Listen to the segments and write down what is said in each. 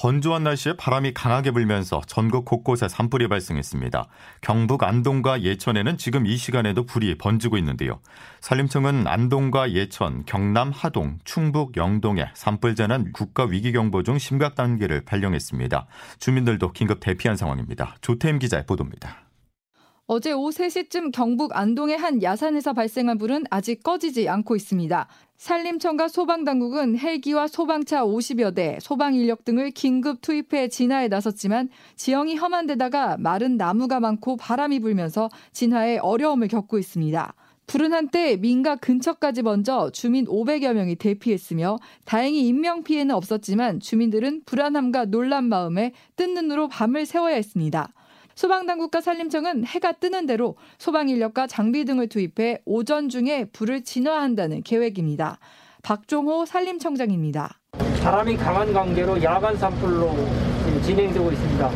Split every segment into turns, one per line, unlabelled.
건조한 날씨에 바람이 강하게 불면서 전국 곳곳에 산불이 발생했습니다. 경북 안동과 예천에는 지금 이 시간에도 불이 번지고 있는데요. 산림청은 안동과 예천, 경남 하동, 충북 영동에 산불 재난 국가 위기 경보 중 심각 단계를 발령했습니다. 주민들도 긴급 대피한 상황입니다. 조태임 기자의 보도입니다.
어제 오후 3시쯤 경북 안동의 한 야산에서 발생한 불은 아직 꺼지지 않고 있습니다. 산림청과 소방당국은 헬기와 소방차 50여 대, 소방 인력 등을 긴급 투입해 진화에 나섰지만 지형이 험한 데다가 마른 나무가 많고 바람이 불면서 진화에 어려움을 겪고 있습니다. 불은 한때 민가 근처까지 번져 주민 500여 명이 대피했으며 다행히 인명 피해는 없었지만 주민들은 불안함과 놀란 마음에 뜬 눈으로 밤을 새워야 했습니다. 소방당국과 산림청은 해가 뜨는 대로 소방 인력과 장비 등을 투입해 오전 중에 불을 진화한다는 계획입니다. 박종호 산림청장입니다.
바람이 강한 관계로 야간 산불로 진행되고 있습니다.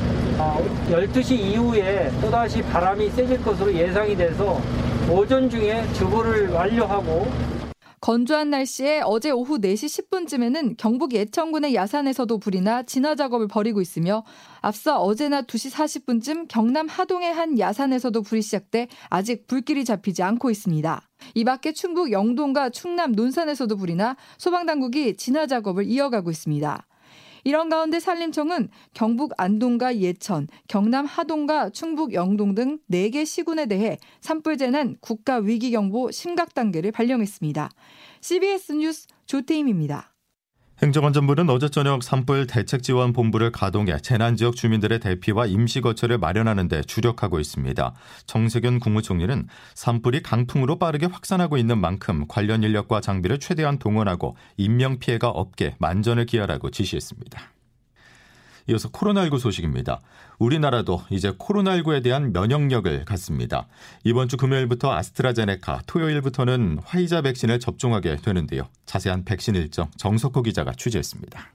12시 아, 이후에 또다시 바람이 세질 것으로 예상이 돼서 오전 중에 주보를 완료하고
건조한 날씨에 어제 오후 4시 10분쯤에는 경북 예천군의 야산에서도 불이 나 진화 작업을 벌이고 있으며 앞서 어제나 2시 40분쯤 경남 하동의 한 야산에서도 불이 시작돼 아직 불길이 잡히지 않고 있습니다. 이 밖에 충북 영동과 충남 논산에서도 불이 나 소방당국이 진화 작업을 이어가고 있습니다. 이런 가운데 산림청은 경북 안동과 예천, 경남 하동과 충북 영동 등 4개 시군에 대해 산불 재난 국가 위기 경보 심각 단계를 발령했습니다. CBS 뉴스 조태임입니다.
행정안전부는 어제 저녁 산불 대책지원본부를 가동해 재난지역 주민들의 대피와 임시거처를 마련하는 데 주력하고 있습니다. 정세균 국무총리는 산불이 강풍으로 빠르게 확산하고 있는 만큼 관련 인력과 장비를 최대한 동원하고 인명피해가 없게 만전을 기하라고 지시했습니다. 이어서 코로나19 소식입니다. 우리나라도 이제 코로나19에 대한 면역력을 갖습니다. 이번 주 금요일부터 아스트라제네카, 토요일부터는 화이자 백신을 접종하게 되는데요. 자세한 백신 일정 정석호 기자가 취재했습니다.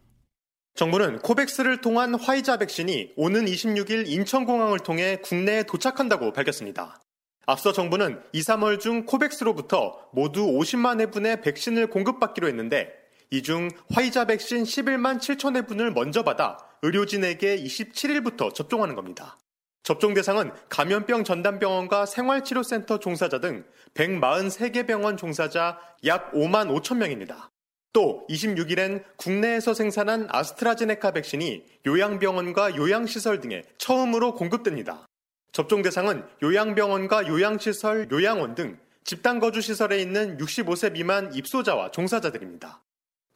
정부는 코백스를 통한 화이자 백신이 오는 26일 인천공항을 통해 국내에 도착한다고 밝혔습니다. 앞서 정부는 2, 3월 중 코백스로부터 모두 50만 회분의 백신을 공급받기로 했는데 이 중 화이자 백신 11만 7천 회 분을 먼저 받아 의료진에게 27일부터 접종하는 겁니다. 접종 대상은 감염병 전담병원과 생활치료센터 종사자 등 143개 병원 종사자 약 5만 5천 명입니다. 또 26일엔 국내에서 생산한 아스트라제네카 백신이 요양병원과 요양시설 등에 처음으로 공급됩니다. 접종 대상은 요양병원과 요양시설, 요양원 등 집단거주시설에 있는 65세 미만 입소자와 종사자들입니다.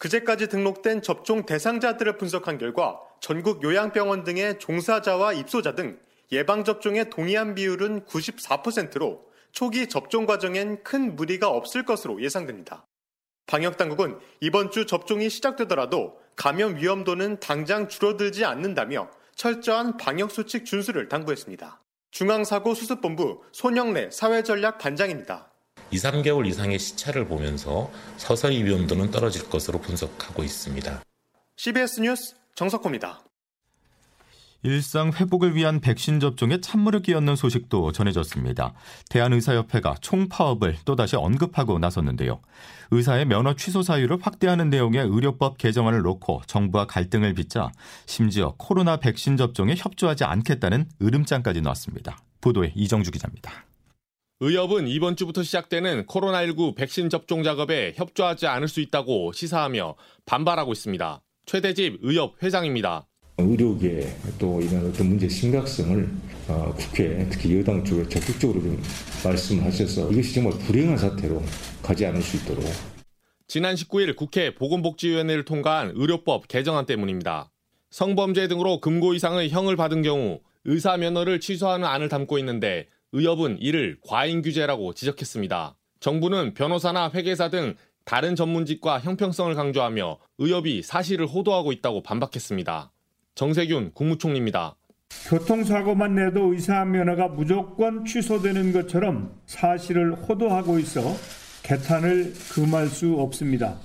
그제까지 등록된 접종 대상자들을 분석한 결과 전국 요양병원 등의 종사자와 입소자 등 예방접종에 동의한 비율은 94%로 초기 접종 과정엔 큰 무리가 없을 것으로 예상됩니다. 방역당국은 이번 주 접종이 시작되더라도 감염 위험도는 당장 줄어들지 않는다며 철저한 방역수칙 준수를 당부했습니다. 중앙사고수습본부 손영래 사회전략 반장입니다.
2, 3개월 이상의 시차를 보면서 서서히 위험도는 떨어질 것으로 분석하고 있습니다.
CBS 뉴스 정석호입니다.
일상 회복을 위한 백신 접종에 찬물을 끼얹는 소식도 전해졌습니다. 대한의사협회가 총파업을 또다시 언급하고 나섰는데요. 의사의 면허 취소 사유를 확대하는 내용의 의료법 개정안을 놓고 정부와 갈등을 빚자 심지어 코로나 백신 접종에 협조하지 않겠다는 으름장까지 놨습니다. 보도에 이정주 기자입니다.
의협은 이번 주부터 시작되는 코로나19 백신 접종 작업에 협조하지 않을 수 있다고 시사하며 반발하고 있습니다. 최대집 의협 회장입니다.
의료계 또 이런 어떤 문제 심각성을 어, 국회 특히 여당 쪽에 적극적으로 좀 말씀하셔서 이것이 정말 불행한 사태로 가지 않을 수 있도록
지난 19일 국회 보건복지위원회를 통과한 의료법 개정안 때문입니다. 성범죄 등으로 금고 이상의 형을 받은 경우 의사 면허를 취소하는 안을 담고 있는데 의협은 이를 과잉 규제라고 지적했습니다. 정부는 변호사나 회계사 등 다른 전문직과 형평성을 강조하며 의협이 사실을 호도하고 있다고 반박했습니다. 정세균 국무총리입니다.
교통사고만 내도 의사 면허가 무조건 취소되는 것처럼 사실을 호도하고 있어 개탄을 금할 수 없습니다.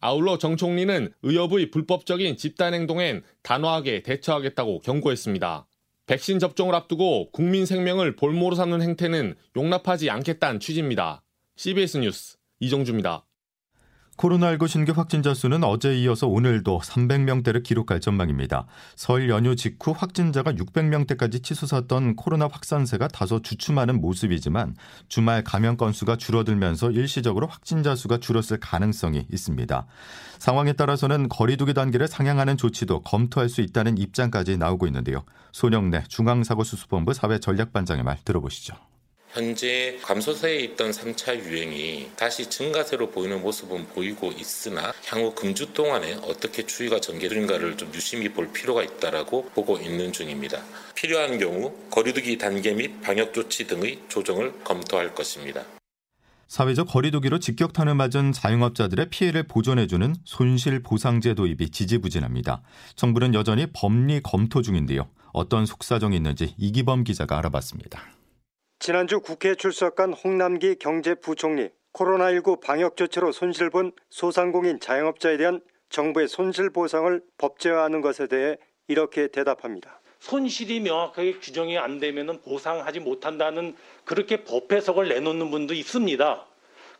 아울러 정 총리는 의협의 불법적인 집단 행동엔 단호하게 대처하겠다고 경고했습니다. 백신 접종을 앞두고 국민 생명을 볼모로 삼는 행태는 용납하지 않겠다는 취지입니다. CBS 뉴스 이정주입니다.
코로나19 신규 확진자 수는 어제 이어서 오늘도 300명대를 기록할 전망입니다. 설 연휴 직후 확진자가 600명대까지 치솟았던 코로나 확산세가 다소 주춤하는 모습이지만 주말 감염 건수가 줄어들면서 일시적으로 확진자 수가 줄었을 가능성이 있습니다. 상황에 따라서는 거리두기 단계를 상향하는 조치도 검토할 수 있다는 입장까지 나오고 있는데요. 손영래 중앙사고수습본부 사회전략반장의 말 들어보시죠.
현재 감소세에 있던 3차 유행이 다시 증가세로 보이는 모습은 보이고 있으나 향후 금주 동안에 어떻게 추이가 전개될까를 좀 유심히 볼 필요가 있다라고 보고 있는 중입니다. 필요한 경우 거리두기 단계 및 방역 조치 등의 조정을 검토할 것입니다.
사회적 거리두기로 직격탄을 맞은 자영업자들의 피해를 보전해주는 손실보상제 도입이 지지부진합니다. 정부는 여전히 법리 검토 중인데요. 어떤 속사정이 있는지 이기범 기자가 알아봤습니다.
지난주 국회에 출석한 홍남기 경제부총리 코로나19 방역 조치로 손실 본 소상공인 자영업자에 대한 정부의 손실 보상을 법제화하는 것에 대해 이렇게 대답합니다.
손실이 명확하게 규정이 안 되면 보상하지 못한다는 그렇게 법 해석을 내놓는 분도 있습니다.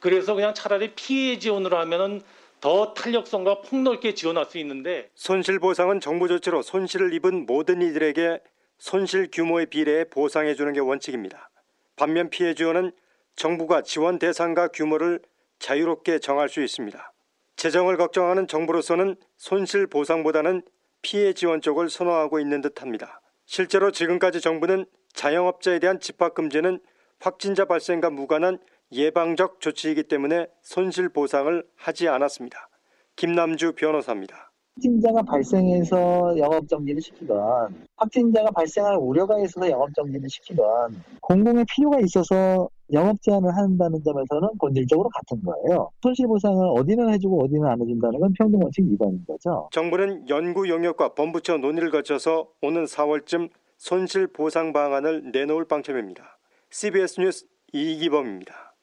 그래서 그냥 차라리 피해 지원으로 하면은 더 탄력성과 폭넓게 지원할 수 있는데
손실 보상은 정부 조치로 손실을 입은 모든 이들에게 손실 규모에 비례해 보상해 주는 게 원칙입니다. 반면 피해 지원은 정부가 지원 대상과 규모를 자유롭게 정할 수 있습니다. 재정을 걱정하는 정부로서는 손실 보상보다는 피해 지원 쪽을 선호하고 있는 듯합니다. 실제로 지금까지 정부는 자영업자에 대한 집합 금지는 확진자 발생과 무관한 예방적 조치이기 때문에 손실 보상을 하지 않았습니다. 김남주 변호사입니다.
확진자가 발생해서 영업 정지를 시키건 확진자가 발생할 우려가 있어서 영업 정지를 시키건 공공의 필요가 있어서 영업 제한을 한다는 점에서는 본질적으로 같은 거예요. 손실 보상을 어디는 해주고 어디는 안 해준다는 건 평등 원칙 위반인 거죠.
정부는 연구 용역과 본부처 논의를 거쳐서 오는 4월쯤 손실 보상 방안을 내놓을 방침입니다. CBS 뉴스 이기범입니다.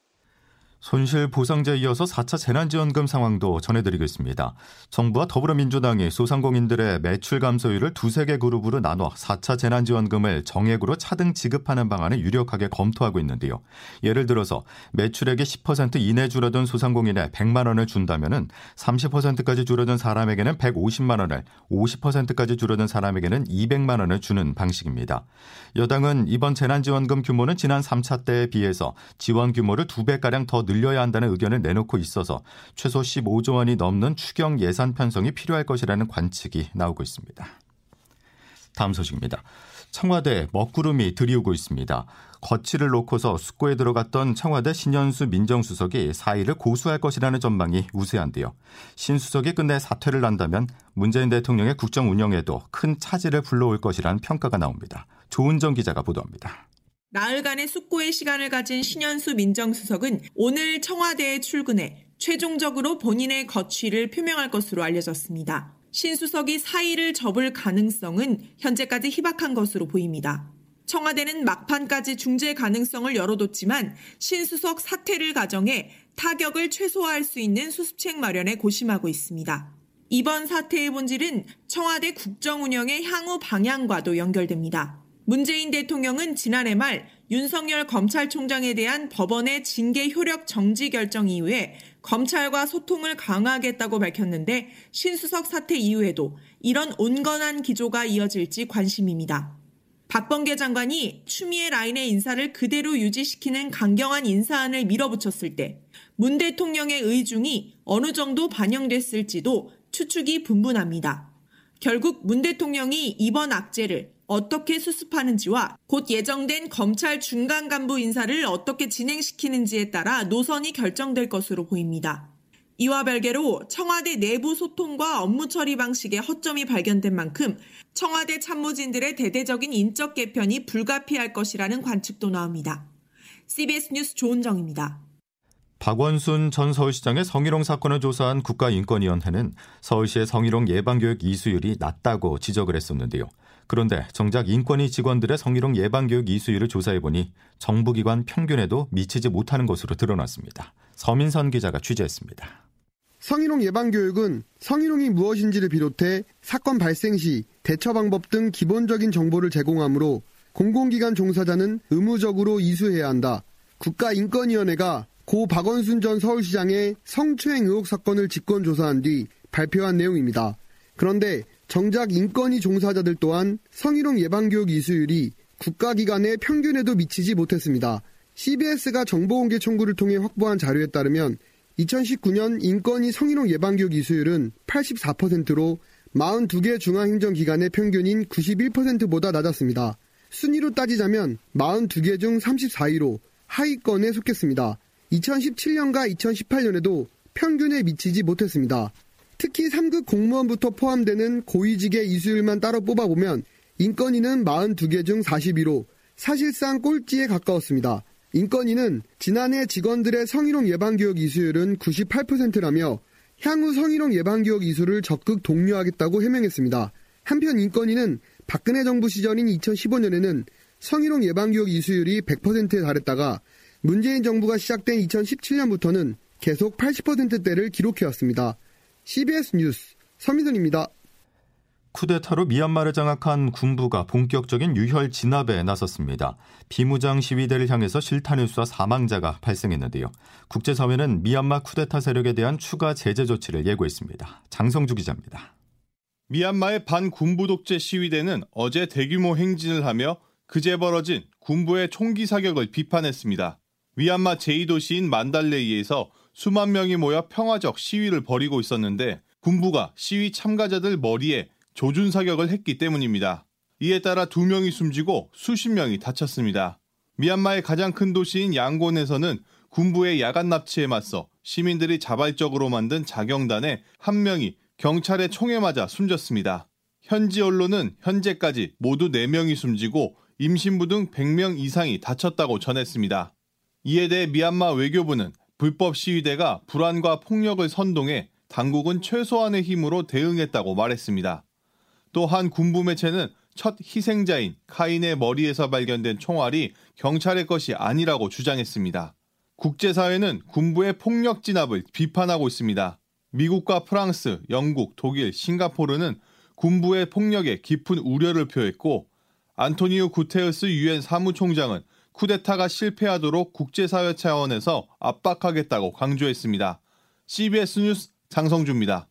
손실 보상제에 이어서 4차 재난지원금 상황도 전해드리겠습니다. 정부와 더불어민주당이 소상공인들의 매출 감소율을 두세 개 그룹으로 나눠 4차 재난지원금을 정액으로 차등 지급하는 방안을 유력하게 검토하고 있는데요. 예를 들어서 매출액이 10% 이내 줄어든 소상공인에 100만 원을 준다면 30%까지 줄어든 사람에게는 150만 원을, 50%까지 줄어든 사람에게는 200만 원을 주는 방식입니다. 여당은 이번 재난지원금 규모는 지난 3차 때에 비해서 지원 규모를 2배가량 더 늘려야 한다는 의견을 내놓고 있어서 최소 15조 원이 넘는 추경 예산 편성이 필요할 것이라는 관측이 나오고 있습니다. 다음 소식입니다. 청와대 먹구름이 들이우고 있습니다. 거취를 놓고서 숙고에 들어갔던 청와대 신현수 민정수석이 사의를 고수할 것이라는 전망이 우세한데요. 신 수석이 끝내 사퇴를 한다면 문재인 대통령의 국정 운영에도 큰 차질을 불러올 것이라는 평가가 나옵니다. 조은정 기자가 보도합니다.
나흘간의 숙고의 시간을 가진 신현수 민정수석은 오늘 청와대에 출근해 최종적으로 본인의 거취를 표명할 것으로 알려졌습니다. 신수석이 사의를 접을 가능성은 현재까지 희박한 것으로 보입니다. 청와대는 막판까지 중재 가능성을 열어뒀지만 신수석 사퇴를 가정해 타격을 최소화할 수 있는 수습책 마련에 고심하고 있습니다. 이번 사태의 본질은 청와대 국정 운영의 향후 방향과도 연결됩니다. 문재인 대통령은 지난해 말 윤석열 검찰총장에 대한 법원의 징계 효력 정지 결정 이후에 검찰과 소통을 강화하겠다고 밝혔는데 신수석 사태 이후에도 이런 온건한 기조가 이어질지 관심입니다. 박범계 장관이 추미애 라인의 인사를 그대로 유지시키는 강경한 인사안을 밀어붙였을 때 문 대통령의 의중이 어느 정도 반영됐을지도 추측이 분분합니다. 결국 문 대통령이 이번 악재를 어떻게 수습하는지와 곧 예정된 검찰 중간 간부 인사를 어떻게 진행시키는지에 따라 노선이 결정될 것으로 보입니다. 이와 별개로 청와대 내부 소통과 업무 처리 방식에 허점이 발견된 만큼 청와대 참모진들의 대대적인 인적 개편이 불가피할 것이라는 관측도 나옵니다. CBS 뉴스 조은정입니다.
박원순 전 서울시장의 성희롱 사건을 조사한 국가인권위원회는 서울시의 성희롱 예방교육 이수율이 낮다고 지적을 했었는데요. 그런데 정작 인권위 직원들의 성희롱 예방교육 이수율을 조사해보니 정부기관 평균에도 미치지 못하는 것으로 드러났습니다. 서민선 기자가 취재했습니다.
성희롱 예방교육은 성희롱이 무엇인지를 비롯해 사건 발생 시 대처 방법 등 기본적인 정보를 제공하므로 공공기관 종사자는 의무적으로 이수해야 한다. 국가인권위원회가 고 박원순 전 서울시장의 성추행 의혹 사건을 직권 조사한 뒤 발표한 내용입니다. 그런데 정작 인권위 종사자들 또한 성희롱 예방교육 이수율이 국가기관의 평균에도 미치지 못했습니다. CBS가 정보공개 청구를 통해 확보한 자료에 따르면 2019년 인권위 성희롱 예방교육 이수율은 84%로 42개 중앙행정기관의 평균인 91%보다 낮았습니다. 순위로 따지자면 42개 중 34위로 하위권에 속했습니다. 2017년과 2018년에도 평균에 미치지 못했습니다. 특히 3급 공무원부터 포함되는 고위직의 이수율만 따로 뽑아보면 인권위는 42개 중 42로 사실상 꼴찌에 가까웠습니다. 인권위는 지난해 직원들의 성희롱 예방교육 이수율은 98%라며 향후 성희롱 예방교육 이수를 적극 독려하겠다고 해명했습니다. 한편 인권위는 박근혜 정부 시절인 2015년에는 성희롱 예방교육 이수율이 100%에 달했다가 문재인 정부가 시작된 2017년부터는 계속 80%대를 기록해왔습니다. CBS 뉴스 서민선입니다.
쿠데타로 미얀마를 장악한 군부가 본격적인 유혈 진압에 나섰습니다. 비무장 시위대를 향해서 실탄을 쏴 사망자가 발생했는데요. 국제사회는 미얀마 쿠데타 세력에 대한 추가 제재 조치를 예고했습니다. 장성주 기자입니다.
미얀마의 반군부 독재 시위대는 어제 대규모 행진을 하며 그제 벌어진 군부의 총기 사격을 비판했습니다. 미얀마 제2도시인 만달레이에서 수만 명이 모여 평화적 시위를 벌이고 있었는데 군부가 시위 참가자들 머리에 조준 사격을 했기 때문입니다. 이에 따라 두 명이 숨지고 수십 명이 다쳤습니다. 미얀마의 가장 큰 도시인 양곤에서는 군부의 야간 납치에 맞서 시민들이 자발적으로 만든 자경단에 한 명이 경찰의 총에 맞아 숨졌습니다. 현지 언론은 현재까지 모두 4명이 숨지고 임신부 등 100명 이상이 다쳤다고 전했습니다. 이에 대해 미얀마 외교부는 불법 시위대가 불안과 폭력을 선동해 당국은 최소한의 힘으로 대응했다고 말했습니다. 또한 군부 매체는 첫 희생자인 카인의 머리에서 발견된 총알이 경찰의 것이 아니라고 주장했습니다. 국제사회는 군부의 폭력 진압을 비판하고 있습니다. 미국과 프랑스, 영국, 독일, 싱가포르는 군부의 폭력에 깊은 우려를 표했고 안토니오 구테우스 유엔 사무총장은 쿠데타가 실패하도록 국제사회 차원에서 압박하겠다고 강조했습니다. CBS 뉴스 장성주입니다.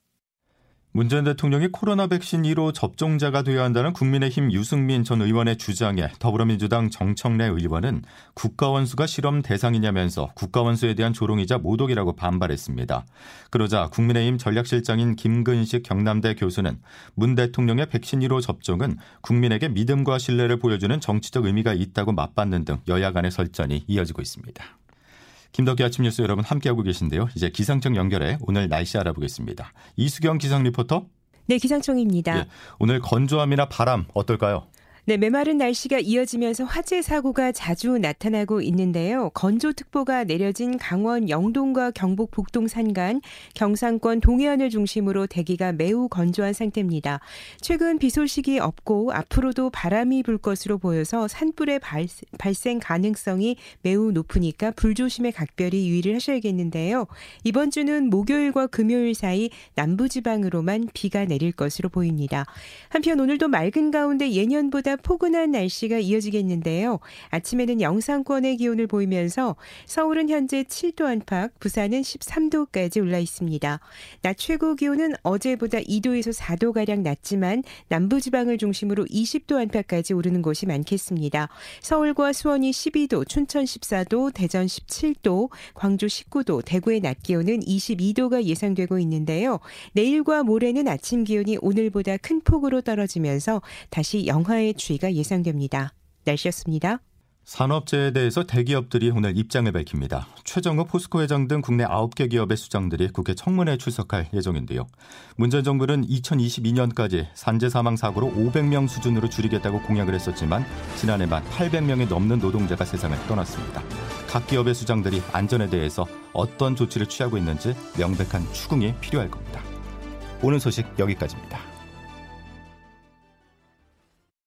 문재인 대통령이 코로나 백신 1호 접종자가 되어야 한다는 국민의힘 유승민 전 의원의 주장에 더불어민주당 정청래 의원은 국가원수가 실험 대상이냐면서 국가원수에 대한 조롱이자 모독이라고 반발했습니다. 그러자 국민의힘 전략실장인 김근식 경남대 교수는 문 대통령의 백신 1호 접종은 국민에게 믿음과 신뢰를 보여주는 정치적 의미가 있다고 맞받는 등 여야 간의 설전이 이어지고 있습니다. 김덕기 아침 뉴스 여러분 함께하고 계신데요. 이제 기상청 연결해 오늘 날씨 알아보겠습니다. 이수경 기상 리포터.
네, 기상청입니다. 예,
오늘 건조함이나 바람 어떨까요?
네, 메마른 날씨가 이어지면서 화재 사고가 자주 나타나고 있는데요. 건조특보가 내려진 강원 영동과 경북 북동 산간, 경상권 동해안을 중심으로 대기가 매우 건조한 상태입니다. 최근 비 소식이 없고 앞으로도 바람이 불 것으로 보여서 산불의 발, 발생 가능성이 매우 높으니까 불조심에 각별히 유의를 하셔야겠는데요. 이번 주는 목요일과 금요일 사이 남부지방으로만 비가 내릴 것으로 보입니다. 한편 오늘도 맑은 가운데 예년보다 보다 포근한 날씨가 이어지겠는데요. 아침에는 영상권의 기온을 보이면서 서울은 현재 7도 안팎, 부산은 13도까지 올라 있습니다. 낮 최고 기온은 어제보다 2도에서 4도 가량 낮지만 남부 지방을 중심으로 20도 안팎까지 오르는 곳이 많겠습니다. 서울과 수원이 12도, 춘천 14도, 대전 17도, 광주 19도, 대구의 낮 기온은 22도가 예상되고 있는데요. 내일과 모레는 아침 기온이 오늘보다 큰 폭으로 떨어지면서 다시 영하의 추위가 예상됩니다. 날씨였습니다.
산업재해에 대해서 대기업들이 오늘 입장을 밝힙니다. 최정우 포스코 회장 등 국내 9개 기업의 수장들이 국회 청문회에 출석할 예정인데요. 문전 정부는 2022년까지 산재 사망 사고로 500명 수준으로 줄이겠다고 공약을 했었지만 지난해만 800명이 넘는 노동자가 세상을 떠났습니다. 각 기업의 수장들이 안전에 대해서 어떤 조치를 취하고 있는지 명백한 추궁이 필요할 겁니다. 오늘 소식 여기까지입니다.